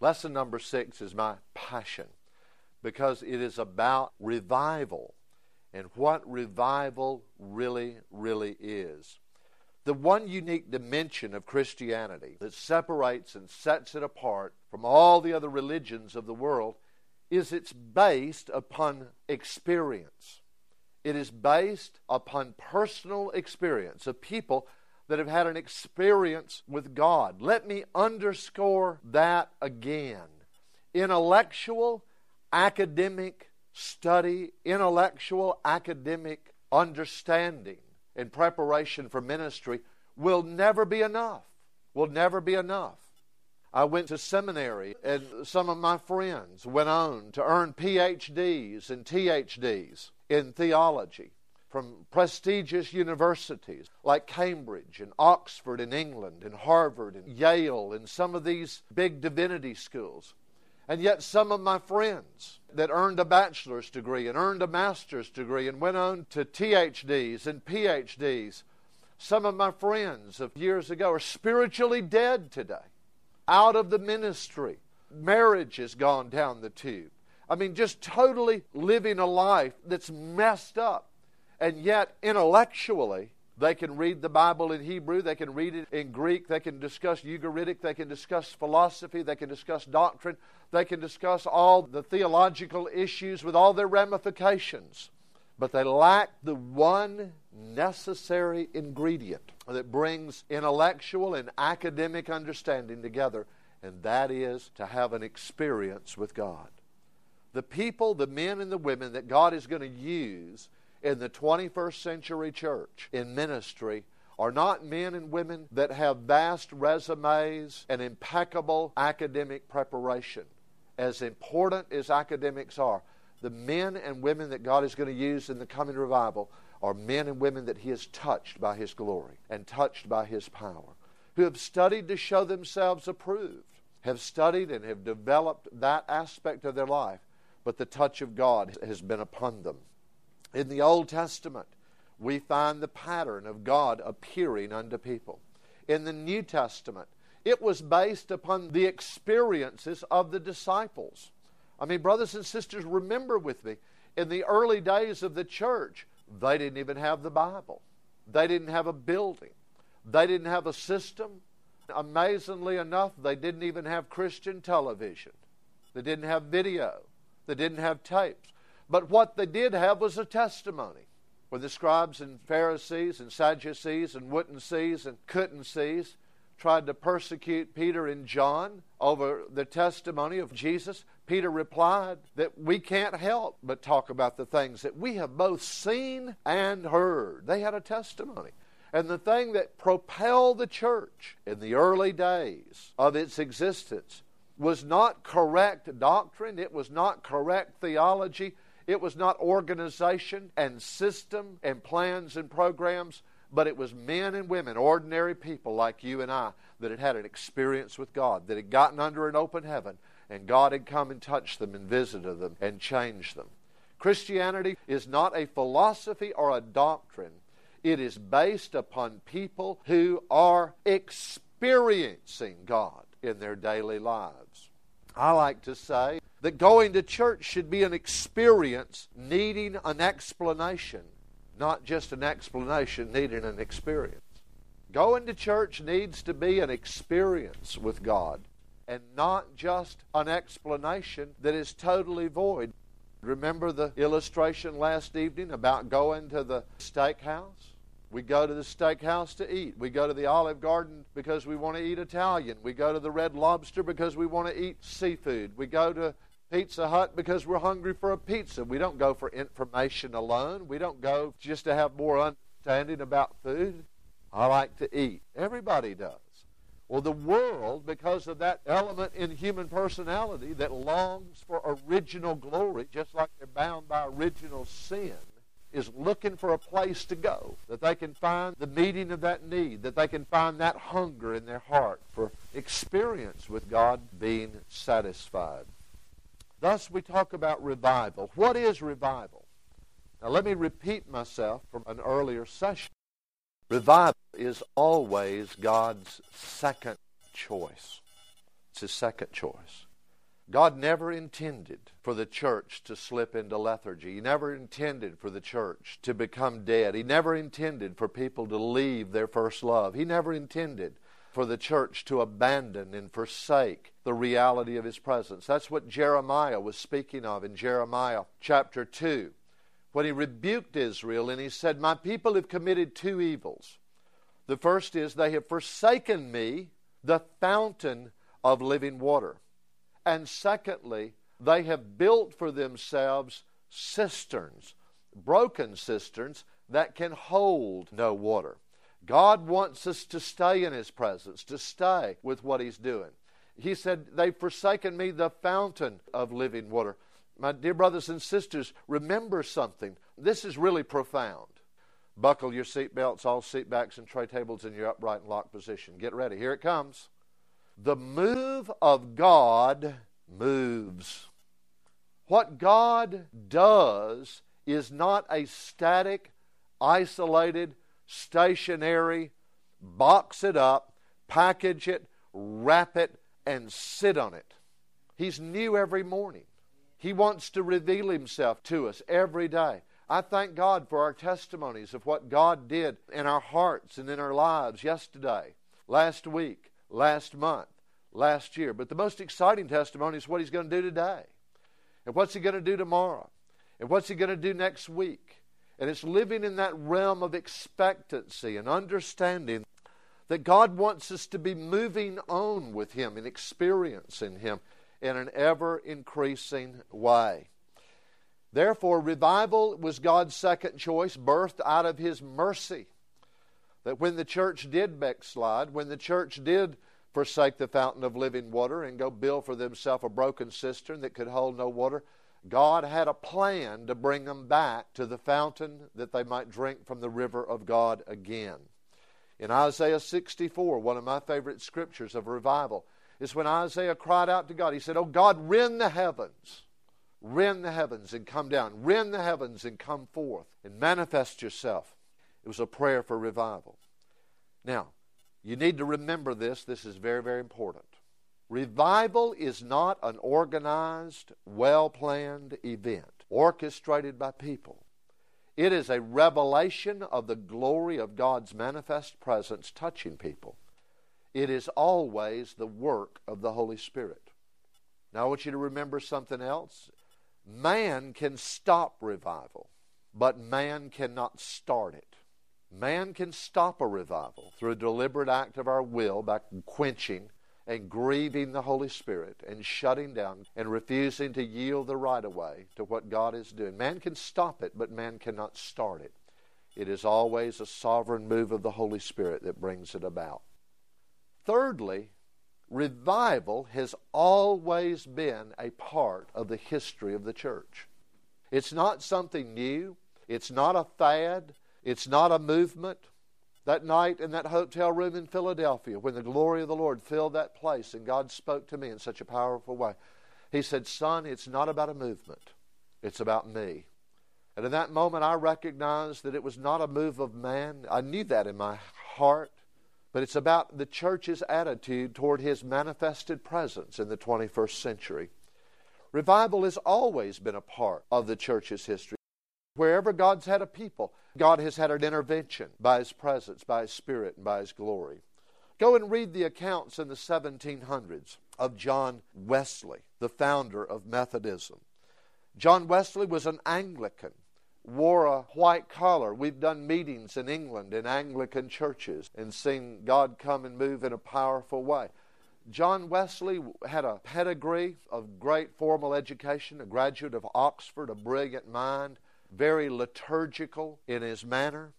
Lesson number six is my passion because it is about revival and what revival really, really is. The one unique dimension of Christianity that separates and sets it apart from all the other religions of the world is it's based upon experience. It is based upon personal experience of people that have had an experience with God. Let me underscore that again. Intellectual, academic study, intellectual, academic understanding in preparation for ministry will never be enough. Will never be enough. I went to seminary, and some of my friends went on to earn PhDs and THDs in theology from prestigious universities like Cambridge and Oxford in England and Harvard and Yale and some of these big divinity schools. And yet, some of my friends that earned a bachelor's degree and earned a master's degree and went on to THDs and PhDs, some of my friends of years ago are spiritually dead today, out of the ministry. Marriage has gone down the tube. I mean, just totally living a life that's messed up and yet intellectually, they can read the Bible in Hebrew, they can read it in Greek, they can discuss Ugaritic, they can discuss philosophy, they can discuss doctrine, they can discuss all the theological issues with all their ramifications. But they lack the one necessary ingredient that brings intellectual and academic understanding together, and that is to have an experience with God. The people, the men and the women that God is going to use in the 21st century church in ministry are not men and women that have vast resumes and impeccable academic preparation. As important as academics are, the men and women that God is going to use in the coming revival are men and women that He has touched by His glory and touched by His power, who have studied to show themselves approved, have studied and have developed that aspect of their life, but the touch of God has been upon them. In the Old Testament, we find the pattern of God appearing unto people. In the New Testament, it was based upon the experiences of the disciples. I mean, brothers and sisters, remember with me, in the early days of the church, they didn't even have the Bible. They didn't have a building. They didn't have a system. Amazingly enough, they didn't even have Christian television. They didn't have video. They didn't have tapes. But what they did have was a testimony. where the scribes and Pharisees and Sadducees and wouldn't sees and couldn't sees tried to persecute Peter and John over the testimony of Jesus, Peter replied that we can't help but talk about the things that we have both seen and heard. They had a testimony. And the thing that propelled the church in the early days of its existence was not correct doctrine, it was not correct theology, it was not organization and system and plans and programs, but it was men and women, ordinary people like you and I, that had had an experience with God, that had gotten under an open heaven, and God had come and touched them and visited them and changed them. Christianity is not a philosophy or a doctrine. It is based upon people who are experiencing God in their daily lives. I like to say that going to church should be an experience needing an explanation, not just an explanation needing an experience. Going to church needs to be an experience with God and not just an explanation that is totally void. Remember the illustration last evening about going to the steakhouse? We go to the steakhouse to eat. We go to the Olive Garden because we want to eat Italian. We go to the Red Lobster because we want to eat seafood. We go to Pizza Hut because we're hungry for a pizza. We don't go for information alone. We don't go just to have more understanding about food. I like to eat. Everybody does. Well, the world, because of that element in human personality that longs for original glory, just like they're bound by original sin, is looking for a place to go, that they can find the meeting of that need, that they can find that hunger in their heart for experience with God being satisfied. Thus, we talk about revival. What is revival? Now, let me repeat myself from an earlier session. Revival is always God's second choice. It's his second choice. God never intended for the church to slip into lethargy. He never intended for the church to become dead. He never intended for people to leave their first love. He never intended for the church to abandon and forsake the reality of His presence. That's what Jeremiah was speaking of in Jeremiah chapter 2 when he rebuked Israel and he said, My people have committed two evils. The first is they have forsaken me, the fountain of living water. And secondly, they have built for themselves cisterns, broken cisterns that can hold no water. God wants us to stay in His presence, to stay with what He's doing. He said, They've forsaken me, the fountain of living water. My dear brothers and sisters, remember something. This is really profound. Buckle your seatbelts, all seatbacks and tray tables in your upright and locked position. Get ready. Here it comes. The move of God moves. What God does is not a static, isolated, stationary, box it up, package it, wrap it, and sit on it. He's new every morning. He wants to reveal Himself to us every day. I thank God for our testimonies of what God did in our hearts and in our lives yesterday, last week, last month, last year. But the most exciting testimony is what he's going to do today. And what's he going to do tomorrow? And what's he going to do next week? And it's living in that realm of expectancy and understanding that God wants us to be moving on with him and experiencing him in an ever increasing way. Therefore, revival was God's second choice, birthed out of his mercy that when the church did backslide, when the church did forsake the fountain of living water and go build for themselves a broken cistern that could hold no water, God had a plan to bring them back to the fountain that they might drink from the river of God again. In Isaiah 64, one of my favorite scriptures of revival, is when Isaiah cried out to God. He said, Oh God, rend the heavens, rend the heavens and come down, rend the heavens and come forth and manifest yourself. It was a prayer for revival. Now, you need to remember this. This is very, very important. Revival is not an organized, well planned event orchestrated by people. It is a revelation of the glory of God's manifest presence touching people. It is always the work of the Holy Spirit. Now, I want you to remember something else. Man can stop revival, but man cannot start it. Man can stop a revival through a deliberate act of our will by quenching and grieving the Holy Spirit and shutting down and refusing to yield the right of way to what God is doing. Man can stop it, but man cannot start it. It is always a sovereign move of the Holy Spirit that brings it about. Thirdly, revival has always been a part of the history of the church. It's not something new, it's not a fad, it's not a movement. That night in that hotel room in Philadelphia, when the glory of the Lord filled that place and God spoke to me in such a powerful way, He said, Son, it's not about a movement, it's about me. And in that moment, I recognized that it was not a move of man. I knew that in my heart. But it's about the church's attitude toward His manifested presence in the 21st century. Revival has always been a part of the church's history. Wherever God's had a people, God has had an intervention by His presence, by His Spirit, and by His glory. Go and read the accounts in the 1700s of John Wesley, the founder of Methodism. John Wesley was an Anglican, wore a white collar. We've done meetings in England in Anglican churches and seen God come and move in a powerful way. John Wesley had a pedigree of great formal education, a graduate of Oxford, a brilliant mind very liturgical in his manner.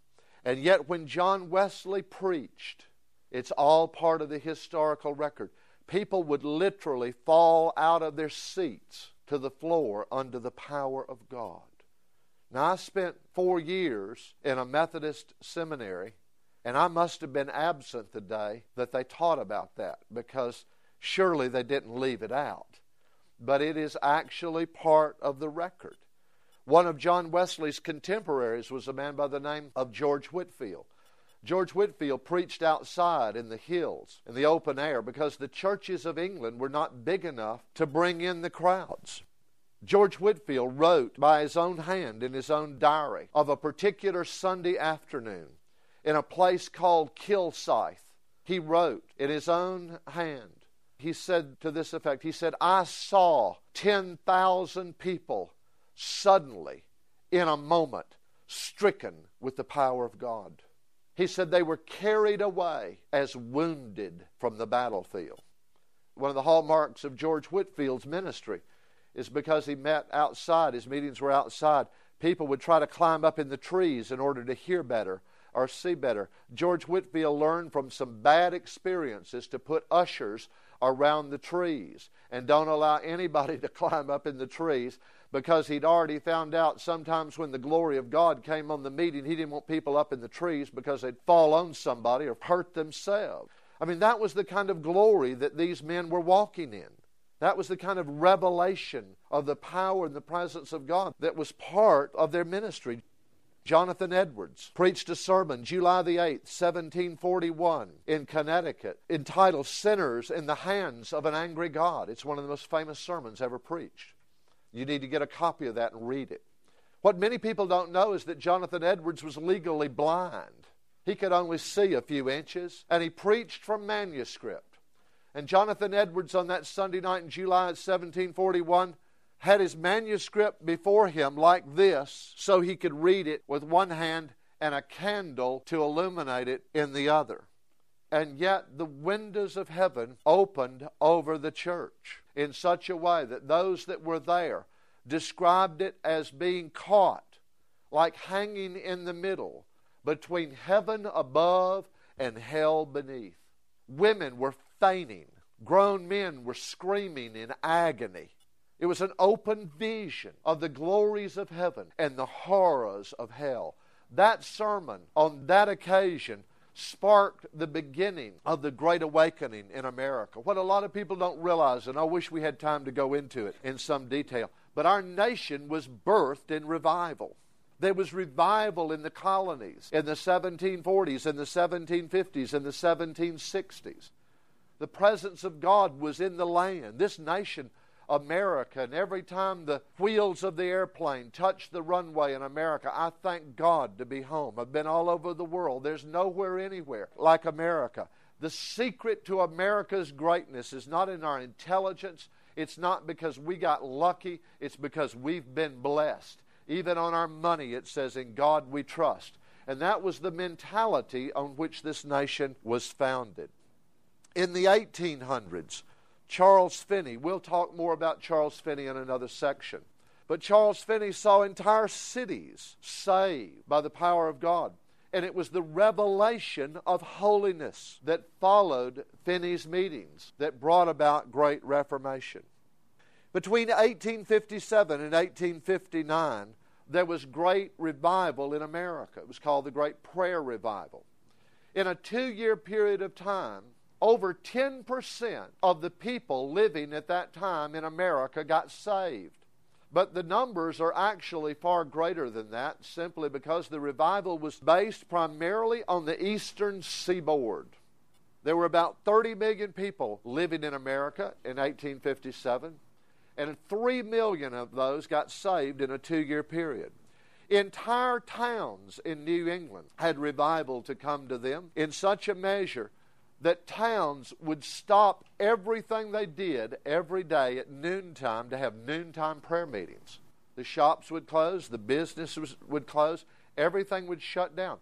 And yet, when John Wesley preached, it's all part of the historical record. People would literally fall out of their seats to the floor under the power of God. Now, I spent four years in a Methodist seminary, and I must have been absent the day that they taught about that because surely they didn't leave it out. But it is actually part of the record. One of John Wesley's contemporaries was a man by the name of George Whitefield. George Whitefield preached outside in the hills, in the open air, because the churches of England were not big enough to bring in the crowds. George Whitefield wrote by his own hand in his own diary of a particular Sunday afternoon in a place called Kilsyth. He wrote in his own hand, he said to this effect, he said, I saw 10,000 people suddenly, in a moment, stricken with the power of God. He said they were carried away as wounded from the battlefield. One of the hallmarks of George Whitefield's ministry is because he met outside, his meetings were outside. People would try to climb up in the trees in order to hear better or see better. George Whitefield learned from some bad experiences to put ushers around the trees and don't allow anybody to climb up in the trees because he'd already found out sometimes when the glory of God came on the meeting, he didn't want people up in the trees because they'd fall on somebody or hurt themselves. I mean, that was the kind of glory that these men were walking in. That was the kind of revelation of the power and the presence of God that was part of their ministry. Jonathan Edwards preached a sermon July the 8th, 1741, in Connecticut, entitled Sinners in the Hands of an Angry God. It's one of the most famous sermons ever preached. You need to get a copy of that and read it. What many people don't know is that Jonathan Edwards was legally blind. He could only see a few inches, and he preached from manuscript. And Jonathan Edwards, on that Sunday night in July 1741, had his manuscript before him like this so he could read it with one hand and a candle to illuminate it in the other. And yet the windows of heaven opened over the church in such a way that those that were there described it as being caught, like hanging in the middle between heaven above and hell beneath. Women were fainting, grown men were screaming in agony. It was an open vision of the glories of heaven and the horrors of hell. That sermon on that occasion sparked the beginning of the Great Awakening in America. What a lot of people don't realize, and I wish we had time to go into it in some detail, but our nation was birthed in revival. There was revival in the colonies in the 1740s, in the 1750s, in the 1760s. The presence of God was in the land. This nation America. And every time the wheels of the airplane touch the runway in America, I thank God to be home. I've been all over the world. There's nowhere, anywhere like America. The secret to America's greatness is not in our intelligence. It's not because we got lucky. It's because we've been blessed. Even on our money, it says, In God we trust. And that was the mentality on which this nation was founded. In the 1800s, Charles Finney. We'll talk more about Charles Finney in another section. But Charles Finney saw entire cities saved by the power of God. And it was the revelation of holiness that followed Finney's meetings that brought about great reformation. Between 1857 and 1859, there was great revival in America. It was called the Great Prayer Revival. In a two year period of time, over 10% of the people living at that time in America got saved. But the numbers are actually far greater than that simply because the revival was based primarily on the eastern seaboard. There were about 30 million people living in America in 1857, and 3 million of those got saved in a two year period. Entire towns in New England had revival to come to them in such a measure that towns would stop everything they did every day at noontime to have noontime prayer meetings. The shops would close, the businesses would close, everything would shut down.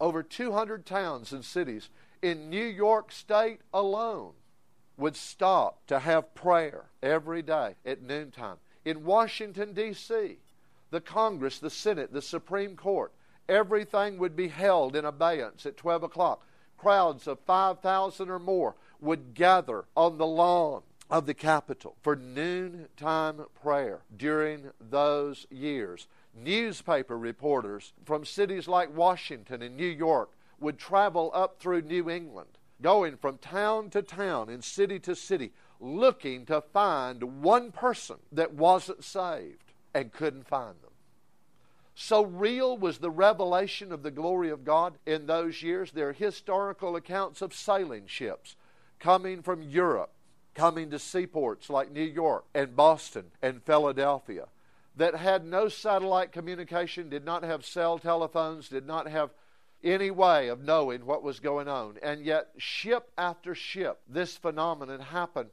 Over 200 towns and cities in New York State alone would stop to have prayer every day at noontime. In Washington, D.C., the Congress, the Senate, the Supreme Court, everything would be held in abeyance at 12 o'clock crowds of 5,000 or more would gather on the lawn of the Capitol for noontime prayer during those years. Newspaper reporters from cities like Washington and New York would travel up through New England, going from town to town and city to city, looking to find one person that wasn't saved and couldn't find them. So real was the revelation of the glory of God in those years. There are historical accounts of sailing ships coming from Europe, coming to seaports like New York and Boston and Philadelphia that had no satellite communication, did not have cell telephones, did not have any way of knowing what was going on. And yet, ship after ship, this phenomenon happened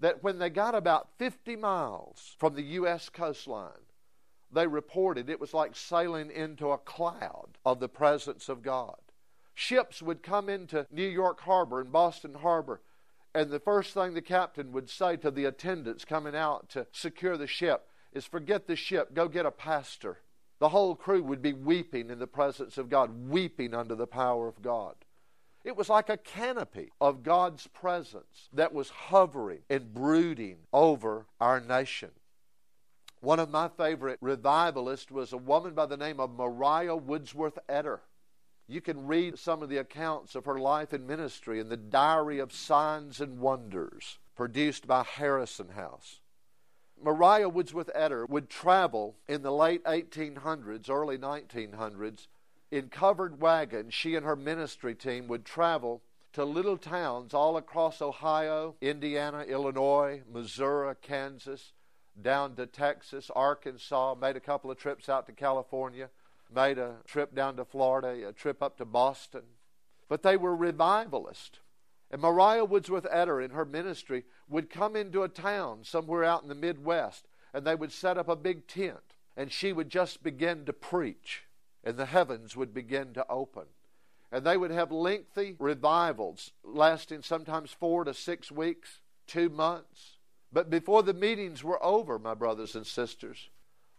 that when they got about 50 miles from the U.S. coastline, they reported it was like sailing into a cloud of the presence of God. Ships would come into New York Harbor and Boston Harbor, and the first thing the captain would say to the attendants coming out to secure the ship is forget the ship, go get a pastor. The whole crew would be weeping in the presence of God, weeping under the power of God. It was like a canopy of God's presence that was hovering and brooding over our nation. One of my favorite revivalists was a woman by the name of Maria Woodsworth Etter. You can read some of the accounts of her life and ministry in the Diary of Signs and Wonders, produced by Harrison House. Maria Woodsworth Etter would travel in the late 1800s, early 1900s, in covered wagons. She and her ministry team would travel to little towns all across Ohio, Indiana, Illinois, Missouri, Kansas, down to Texas, Arkansas, made a couple of trips out to California, made a trip down to Florida, a trip up to Boston. But they were revivalists. And Maria Woodsworth Etter in her ministry would come into a town somewhere out in the Midwest and they would set up a big tent and she would just begin to preach and the heavens would begin to open. And they would have lengthy revivals lasting sometimes four to six weeks, two months. But before the meetings were over, my brothers and sisters,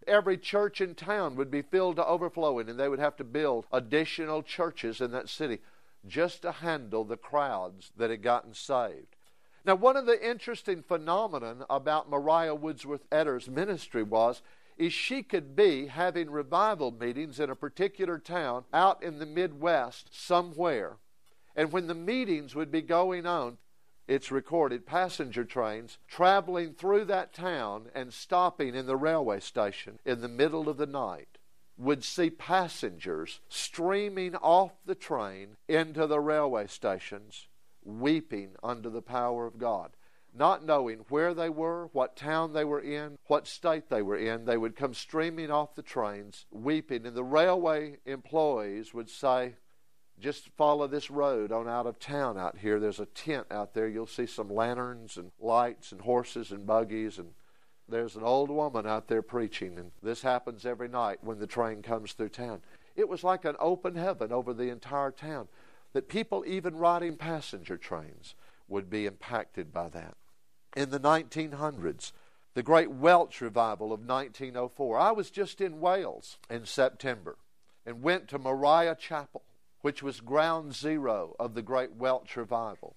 every church in town would be filled to overflowing and they would have to build additional churches in that city just to handle the crowds that had gotten saved. Now, one of the interesting phenomenon about Maria Woodsworth Etter's ministry was is she could be having revival meetings in a particular town out in the Midwest somewhere. And when the meetings would be going on, it's recorded passenger trains traveling through that town and stopping in the railway station in the middle of the night would see passengers streaming off the train into the railway stations, weeping under the power of God. Not knowing where they were, what town they were in, what state they were in, they would come streaming off the trains, weeping. And the railway employees would say, just follow this road on out of town out here. There's a tent out there. You'll see some lanterns and lights and horses and buggies and there's an old woman out there preaching, and this happens every night when the train comes through town. It was like an open heaven over the entire town, that people, even riding passenger trains, would be impacted by that. In the 1900s, the great Welsh revival of 1904, I was just in Wales in September and went to Moriah Chapel, which was ground zero of the great Welsh revival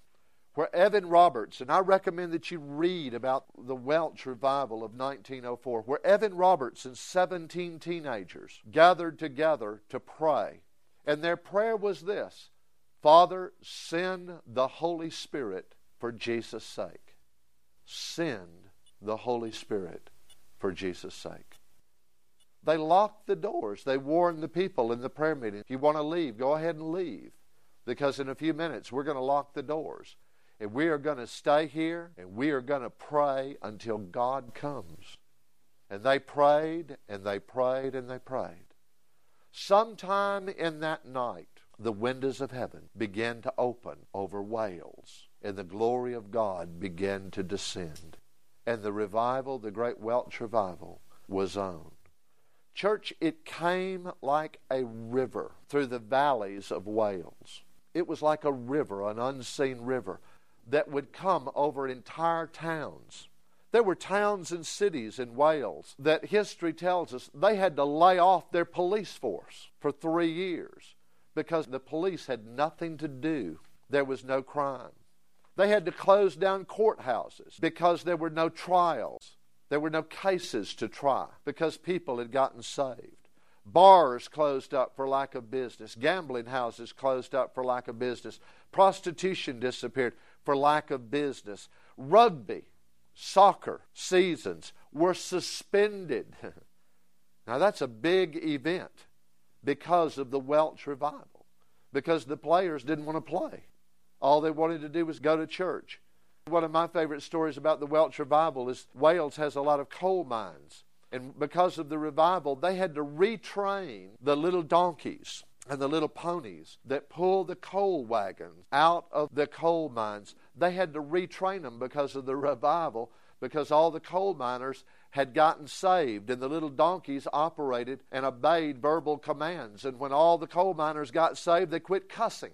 where Evan Roberts, and I recommend that you read about the Welsh revival of 1904, where Evan Roberts and 17 teenagers gathered together to pray. And their prayer was this Father, send the Holy Spirit for Jesus' sake. Send the Holy Spirit for Jesus' sake. They locked the doors. They warned the people in the prayer meeting if you want to leave, go ahead and leave. Because in a few minutes, we're going to lock the doors. And we are going to stay here and we are going to pray until God comes. And they prayed and they prayed and they prayed. Sometime in that night, the windows of heaven began to open over Wales, and the glory of God began to descend. And the revival, the great Welsh revival, was on. Church, it came like a river through the valleys of Wales. It was like a river, an unseen river that would come over entire towns. There were towns and cities in Wales that history tells us they had to lay off their police force for three years because the police had nothing to do. There was no crime. They had to close down courthouses because there were no trials. There were no cases to try because people had gotten saved. Bars closed up for lack of business. Gambling houses closed up for lack of business. Prostitution disappeared for lack of business. Rugby, soccer seasons were suspended Now, that's a big event because of the Welsh revival, because the players didn't want to play. All they wanted to do was go to church. One of my favorite stories about the Welsh revival is Wales has a lot of coal mines. And because of the revival, they had to retrain the little donkeys and the little ponies that pull the coal wagons out of the coal mines. They had to retrain them because of the revival, because all the coal miners had gotten saved, and the little donkeys operated and obeyed verbal commands. And when all the coal miners got saved, they quit cussing.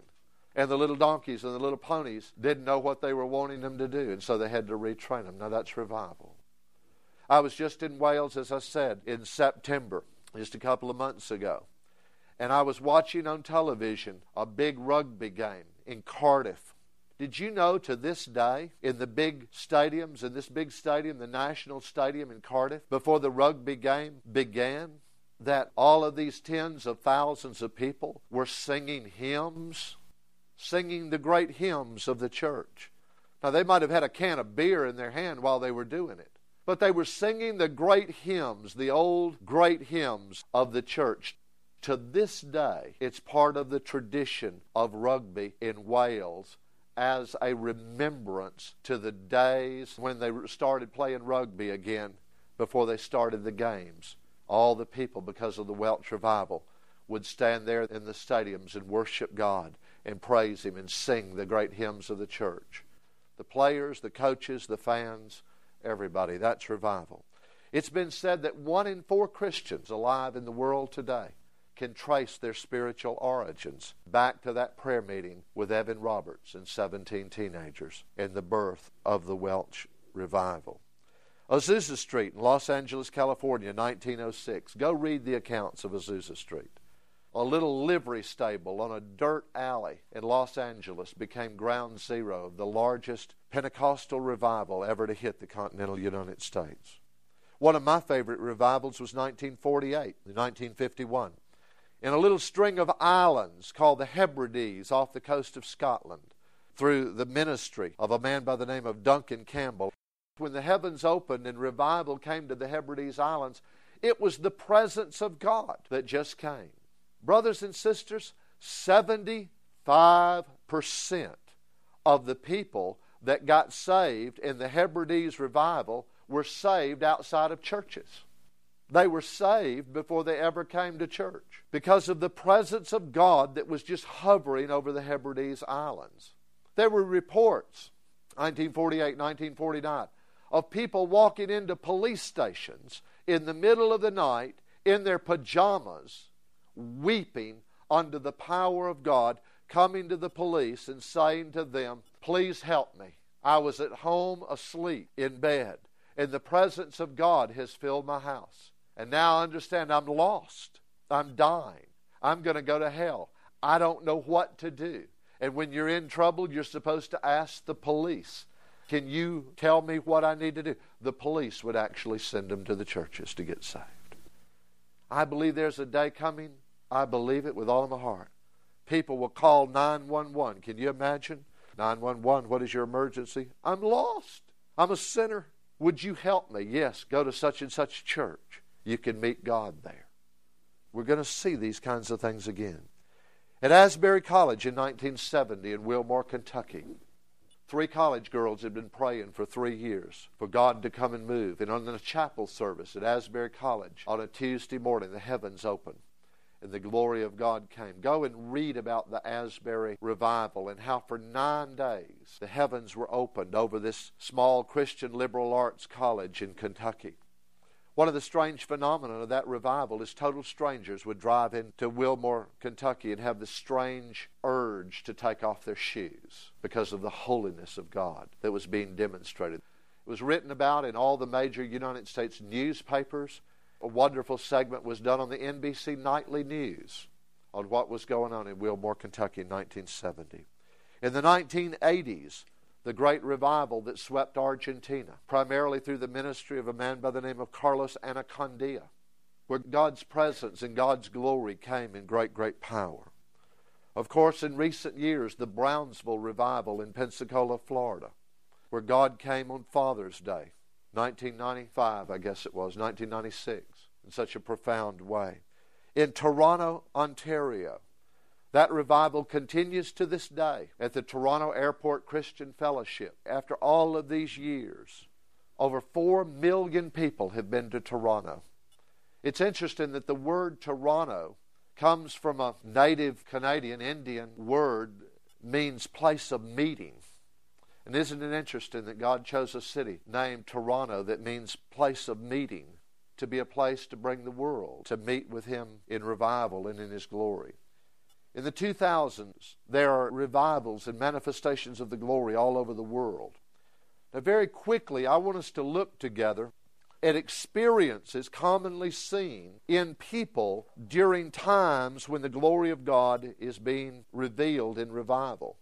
And the little donkeys and the little ponies didn't know what they were wanting them to do, and so they had to retrain them. Now that's revival. I was just in Wales, as I said, in September, just a couple of months ago. And I was watching on television a big rugby game in Cardiff. Did you know to this day, in the big stadiums, in this big stadium, the National Stadium in Cardiff, before the rugby game began, that all of these tens of thousands of people were singing hymns, singing the great hymns of the church? Now, they might have had a can of beer in their hand while they were doing it but they were singing the great hymns, the old great hymns of the church. To this day, it's part of the tradition of rugby in Wales as a remembrance to the days when they started playing rugby again before they started the games. All the people, because of the Welsh revival, would stand there in the stadiums and worship God and praise Him and sing the great hymns of the church. The players, the coaches, the fans, everybody. That's revival. It's been said that one in four Christians alive in the world today can trace their spiritual origins back to that prayer meeting with Evan Roberts and 17 teenagers and the birth of the Welsh revival. Azusa Street in Los Angeles, California, 1906. Go read the accounts of Azusa Street. A little livery stable on a dirt alley in Los Angeles became ground zero of the largest Pentecostal revival ever to hit the continental United States. One of my favorite revivals was 1948, 1951, in a little string of islands called the Hebrides off the coast of Scotland, through the ministry of a man by the name of Duncan Campbell. When the heavens opened and revival came to the Hebrides Islands, it was the presence of God that just came. Brothers and sisters, 75% of the people that got saved in the Hebrides revival were saved outside of churches. They were saved before they ever came to church because of the presence of God that was just hovering over the Hebrides Islands. There were reports, 1948, 1949, of people walking into police stations in the middle of the night in their pajamas weeping under the power of God, coming to the police and saying to them, Please help me. I was at home asleep in bed, and the presence of God has filled my house. And now I understand I'm lost. I'm dying. I'm going to go to hell. I don't know what to do. And when you're in trouble, you're supposed to ask the police, Can you tell me what I need to do? The police would actually send them to the churches to get saved. I believe there's a day coming I believe it with all of my heart. People will call 911. Can you imagine? 911, what is your emergency? I'm lost. I'm a sinner. Would you help me? Yes, go to such and such church. You can meet God there. We're going to see these kinds of things again. At Asbury College in 1970 in Wilmore, Kentucky, three college girls had been praying for three years for God to come and move. And on the chapel service at Asbury College on a Tuesday morning, the heavens opened and the glory of God came. Go and read about the Asbury revival and how for nine days the heavens were opened over this small Christian liberal arts college in Kentucky. One of the strange phenomena of that revival is total strangers would drive into Wilmore, Kentucky, and have the strange urge to take off their shoes because of the holiness of God that was being demonstrated. It was written about in all the major United States newspapers a wonderful segment was done on the NBC Nightly News on what was going on in Wilmore, Kentucky in 1970. In the 1980s, the great revival that swept Argentina, primarily through the ministry of a man by the name of Carlos Anacondia, where God's presence and God's glory came in great, great power. Of course, in recent years, the Brownsville revival in Pensacola, Florida, where God came on Father's Day 1995, I guess it was, 1996. in such a profound way. In Toronto, Ontario, that revival continues to this day at the Toronto Airport Christian Fellowship. After all of these years, over 4 million people have been to Toronto. It's interesting that the word Toronto comes from a native Canadian Indian word means place of meeting. And isn't it interesting that God chose a city named Toronto that means place of meeting, to be a place to bring the world to meet with Him in revival and in His glory? In the 2000s, there are revivals and manifestations of the glory all over the world. Now, very quickly, I want us to look together at experiences commonly seen in people during times when the glory of God is being revealed in revival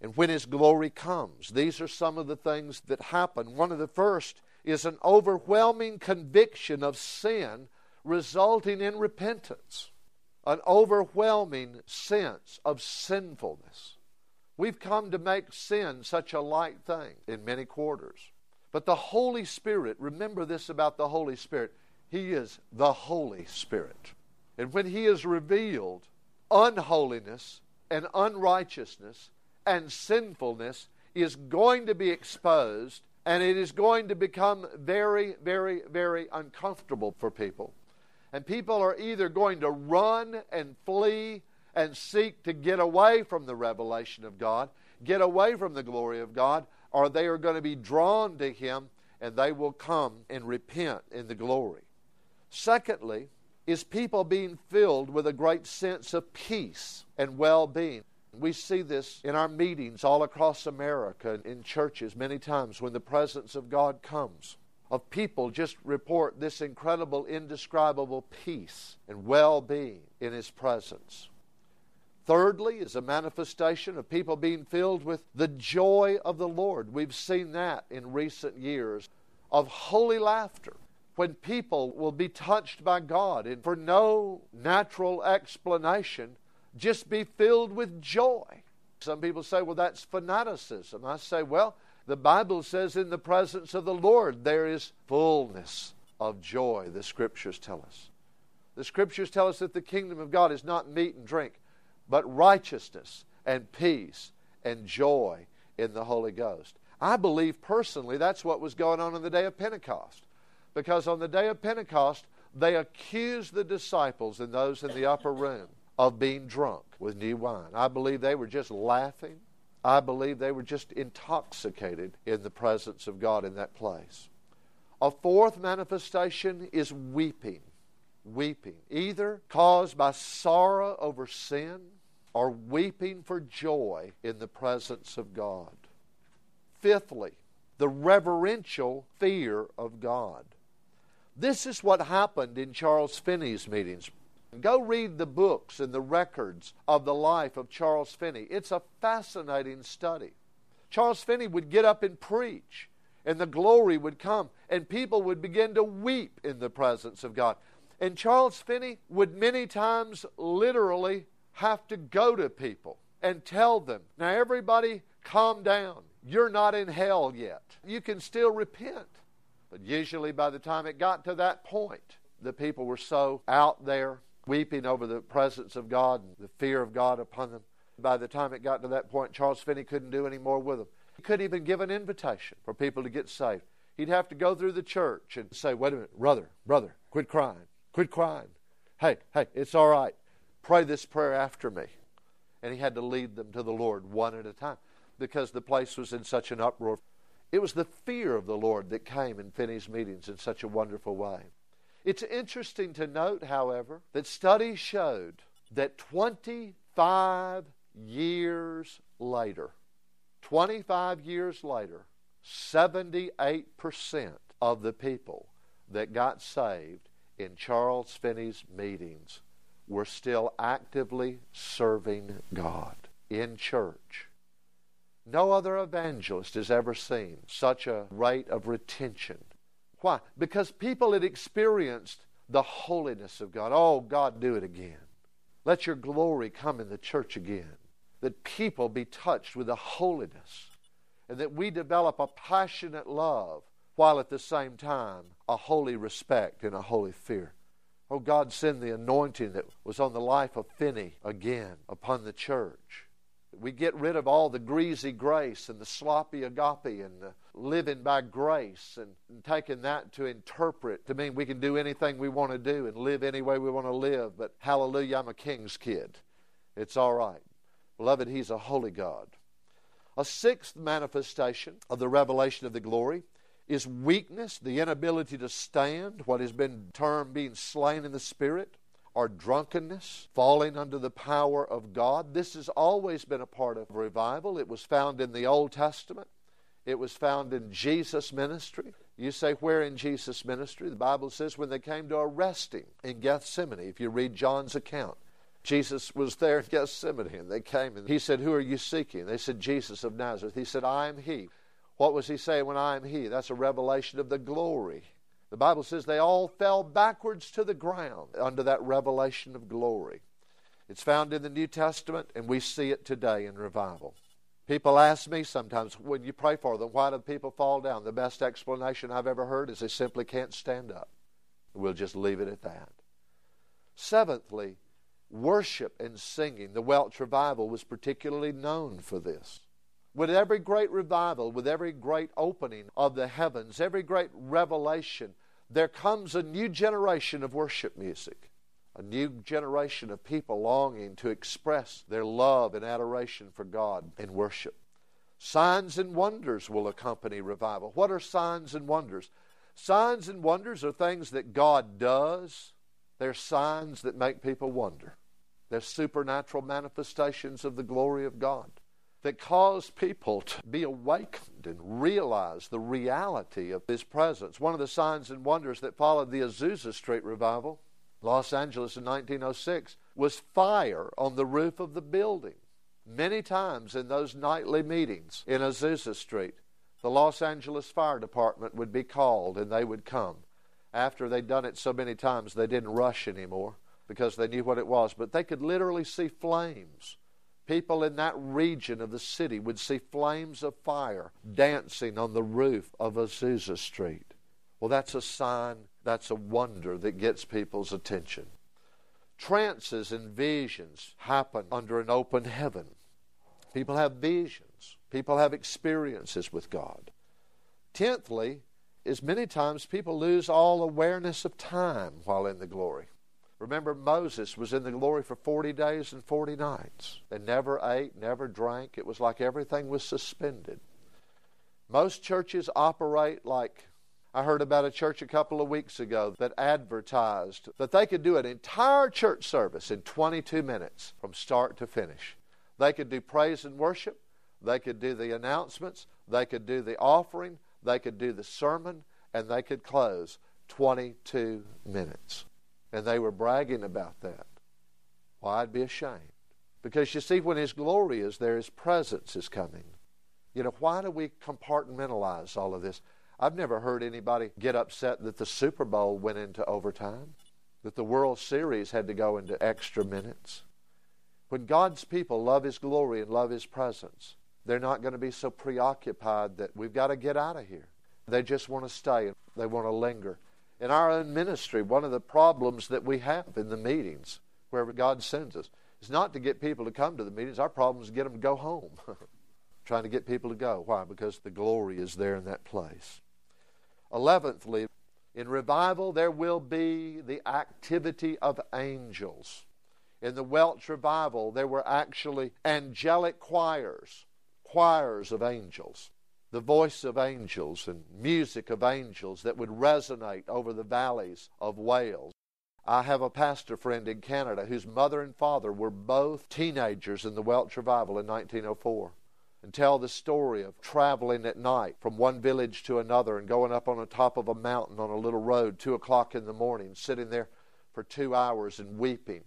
and when His glory comes. These are some of the things that happen. One of the first is an overwhelming conviction of sin resulting in repentance, an overwhelming sense of sinfulness. We've come to make sin such a light thing in many quarters. But the Holy Spirit, remember this about the Holy Spirit, He is the Holy Spirit. And when He is revealed, unholiness and unrighteousness and sinfulness is going to be exposed and it is going to become very, very, very uncomfortable for people. And people are either going to run and flee and seek to get away from the revelation of God, get away from the glory of God, or they are going to be drawn to Him and they will come and repent in the glory. Secondly, is people being filled with a great sense of peace and well being. We see this in our meetings all across America, in churches, many times when the presence of God comes. Of people just report this incredible, indescribable peace and well being in His presence. Thirdly, is a manifestation of people being filled with the joy of the Lord. We've seen that in recent years of holy laughter when people will be touched by God and for no natural explanation just be filled with joy. Some people say, well, that's fanaticism. I say, well, the Bible says in the presence of the Lord there is fullness of joy, the Scriptures tell us. The Scriptures tell us that the kingdom of God is not meat and drink, but righteousness and peace and joy in the Holy Ghost. I believe personally that's what was going on on the day of Pentecost. Because on the day of Pentecost, they accused the disciples and those in the upper room of being drunk with new wine. I believe they were just laughing. I believe they were just intoxicated in the presence of God in that place. A fourth manifestation is weeping. Weeping, either caused by sorrow over sin or weeping for joy in the presence of God. Fifthly, the reverential fear of God. This is what happened in Charles Finney's meetings. Go read the books and the records of the life of Charles Finney. It's a fascinating study. Charles Finney would get up and preach, and the glory would come, and people would begin to weep in the presence of God. And Charles Finney would many times literally have to go to people and tell them, now everybody calm down. You're not in hell yet. You can still repent. But usually by the time it got to that point, the people were so out there weeping over the presence of God and the fear of God upon them. By the time it got to that point, Charles Finney couldn't do any more with them. He couldn't even give an invitation for people to get saved. He'd have to go through the church and say, Wait a minute, brother, brother, quit crying, quit crying. Hey, hey, it's all right. Pray this prayer after me. And he had to lead them to the Lord one at a time because the place was in such an uproar. It was the fear of the Lord that came in Finney's meetings in such a wonderful way. It's interesting to note, however, that studies showed that 25 years later, 25 years later, 78% of the people that got saved in Charles Finney's meetings were still actively serving God in church. No other evangelist has ever seen such a rate of retention why? Because people had experienced the holiness of God. Oh, God, do it again. Let your glory come in the church again. That people be touched with the holiness. And that we develop a passionate love while at the same time a holy respect and a holy fear. Oh God, send the anointing that was on the life of Finney again upon the church. We get rid of all the greasy grace and the sloppy agape and the living by grace and, taking that to interpret to mean we can do anything we want to do and live any way we want to live. But hallelujah, I'm a king's kid. It's all right. Beloved, He's a holy God. A sixth manifestation of the revelation of the glory is weakness, the inability to stand, what has been termed being slain in the spirit, or drunkenness, falling under the power of God. This has always been a part of revival. It was found in the Old Testament, it was found in Jesus' ministry. You say, where in Jesus' ministry? The Bible says when they came to arrest him in Gethsemane, if you read John's account. Jesus was there in Gethsemane, and they came, and he said, Who are you seeking? They said, Jesus of Nazareth. He said, I am he. What was he saying when I am he? That's a revelation of the glory. The Bible says they all fell backwards to the ground under that revelation of glory. It's found in the New Testament, and we see it today in revival. People ask me sometimes when you pray for them, why do people fall down? The best explanation I've ever heard is they simply can't stand up. We'll just leave it at that. Seventhly, worship and singing. The Welsh revival was particularly known for this. With every great revival, with every great opening of the heavens, every great revelation, there comes a new generation of worship music, a new generation of people longing to express their love and adoration for God in worship. Signs and wonders will accompany revival. What are signs and wonders? Signs and wonders are things that God does. They're signs that make people wonder. They're supernatural manifestations of the glory of God that cause people to be awakened and realize the reality of His presence. One of the signs and wonders that followed the Azusa Street revival, Los Angeles in 1906, was fire on the roof of the building. Many times in those nightly meetings in Azusa Street, the Los Angeles Fire Department would be called and they would come. After they'd done it so many times, they didn't rush anymore because they knew what it was. But they could literally see flames people in that region of the city would see flames of fire dancing on the roof of Azusa Street. Well, that's a sign, that's a wonder that gets people's attention. Trances and visions happen under an open heaven. People have visions, people have experiences with God. Tenthly, is many times people lose all awareness of time while in the glory. Remember, Moses was in the glory for 40 days and 40 nights They never ate, never drank. It was like everything was suspended. Most churches operate like I heard about a church a couple of weeks ago that advertised that they could do an entire church service in 22 minutes from start to finish. They could do praise and worship, they could do the announcements, they could do the offering, they could do the sermon, and they could close 22 minutes. And they were bragging about that. Well, I'd be ashamed. Because you see, when His glory is there, His presence is coming. You know, why do we compartmentalize all of this? I've never heard anybody get upset that the Super Bowl went into overtime, that the World Series had to go into extra minutes. When God's people love His glory and love His presence, they're not going to be so preoccupied that we've got to get out of here. They just want to stay, and they want to linger in our own ministry, one of the problems that we have in the meetings, wherever God sends us, is not to get people to come to the meetings. Our problem is to get them to go home. Trying to get people to go. Why? Because the glory is there in that place. Eleventhly, in revival, there will be the activity of angels. In the Welsh revival, there were actually angelic choirs, choirs of angels the voice of angels and music of angels that would resonate over the valleys of Wales. I have a pastor friend in Canada whose mother and father were both teenagers in the Welsh revival in 1904 and tell the story of traveling at night from one village to another and going up on the top of a mountain on a little road, two o'clock in the morning, sitting there for two hours and weeping,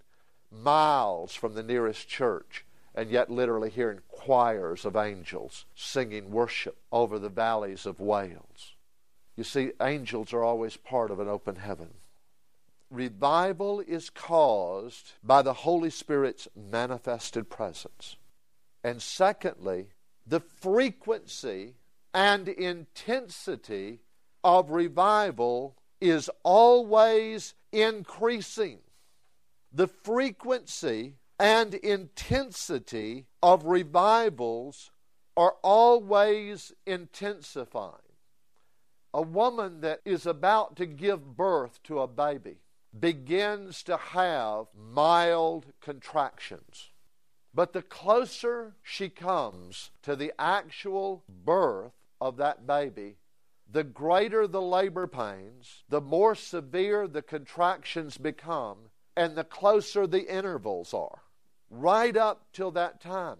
miles from the nearest church and yet literally hearing choirs of angels singing worship over the valleys of Wales. You see, angels are always part of an open heaven. Revival is caused by the Holy Spirit's manifested presence. And secondly, the frequency and intensity of revival is always increasing. The frequency and intensity of revivals are always intensifying. A woman that is about to give birth to a baby begins to have mild contractions. But the closer she comes to the actual birth of that baby, the greater the labor pains, the more severe the contractions become, and the closer the intervals are. Right up till that time.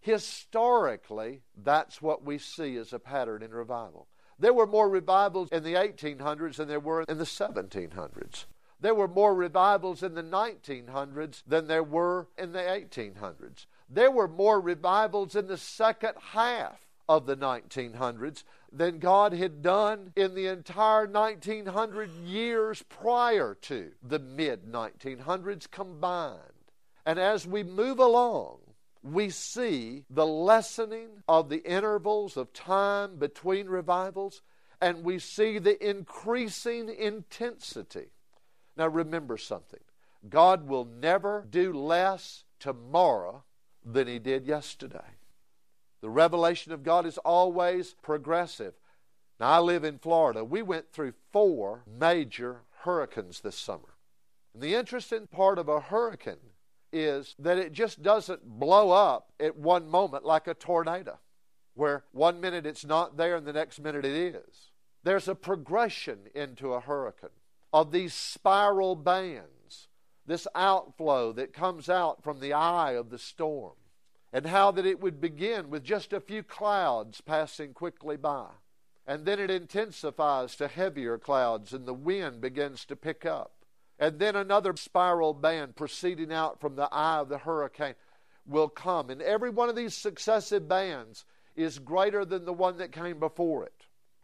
Historically, that's what we see as a pattern in revival. There were more revivals in the 1800s than there were in the 1700s. There were more revivals in the 1900s than there were in the 1800s. There were more revivals in the second half of the 1900s than God had done in the entire 1900 years prior to the mid 1900s combined. And as we move along, we see the lessening of the intervals of time between revivals, and we see the increasing intensity. Now, remember something God will never do less tomorrow than He did yesterday. The revelation of God is always progressive. Now, I live in Florida. We went through four major hurricanes this summer. And the interesting part of a hurricane is that it just doesn't blow up at one moment like a tornado, where one minute it's not there and the next minute it is. There's a progression into a hurricane of these spiral bands, this outflow that comes out from the eye of the storm and how that it would begin with just a few clouds passing quickly by. And then it intensifies to heavier clouds, and the wind begins to pick up. And then another spiral band proceeding out from the eye of the hurricane will come. And every one of these successive bands is greater than the one that came before it.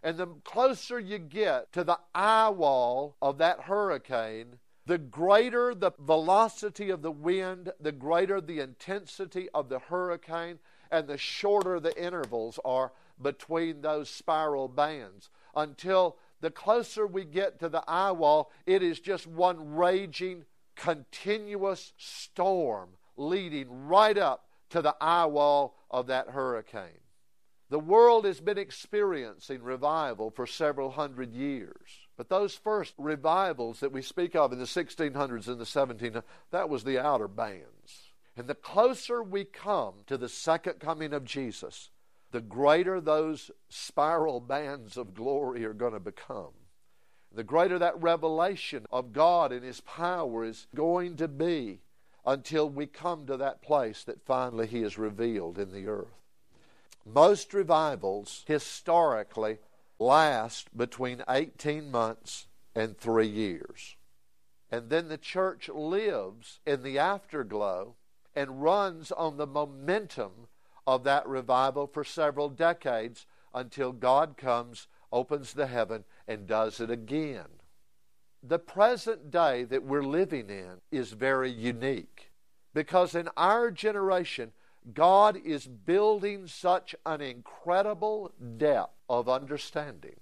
And the closer you get to the eye wall of that hurricane, the greater the velocity of the wind, the greater the intensity of the hurricane, and the shorter the intervals are between those spiral bands until the closer we get to the eye wall, it is just one raging, continuous storm leading right up to the eye wall of that hurricane. The world has been experiencing revival for several hundred years. But those first revivals that we speak of in the 1600s and the 1700s, that was the outer bands. And the closer we come to the second coming of Jesus, the greater those spiral bands of glory are going to become. The greater that revelation of God and His power is going to be until we come to that place that finally He is revealed in the earth. Most revivals historically last between 18 months and three years. And then the church lives in the afterglow and runs on the momentum of that revival for several decades until God comes, opens the heaven, and does it again. The present day that we're living in is very unique because in our generation, God is building such an incredible depth of understanding,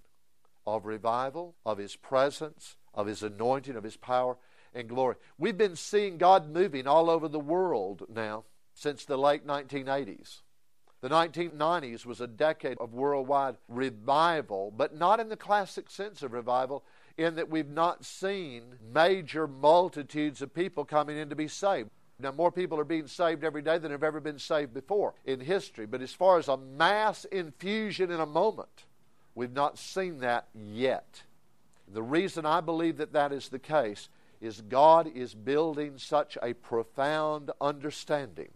of revival, of His presence, of His anointing, of His power and glory. We've been seeing God moving all over the world now since the late 1980s. The 1990s was a decade of worldwide revival, but not in the classic sense of revival, in that we've not seen major multitudes of people coming in to be saved. Now, more people are being saved every day than have ever been saved before in history. But as far as a mass infusion in a moment, we've not seen that yet. The reason I believe that that is the case is God is building such a profound understanding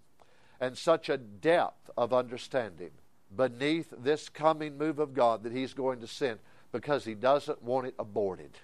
and such a depth of understanding beneath this coming move of God that He's going to send because He doesn't want it aborted.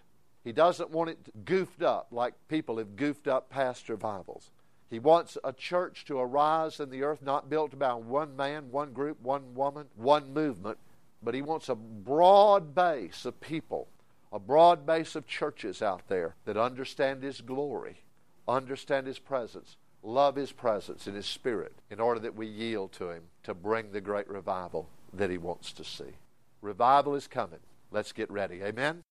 He doesn't want it goofed up like people have goofed up past revivals. He wants a church to arise in the earth not built by one man, one group, one woman, one movement, but he wants a broad base of people, a broad base of churches out there that understand his glory, understand his presence, love his presence and his spirit in order that we yield to him to bring the great revival that he wants to see. Revival is coming. Let's get ready. Amen.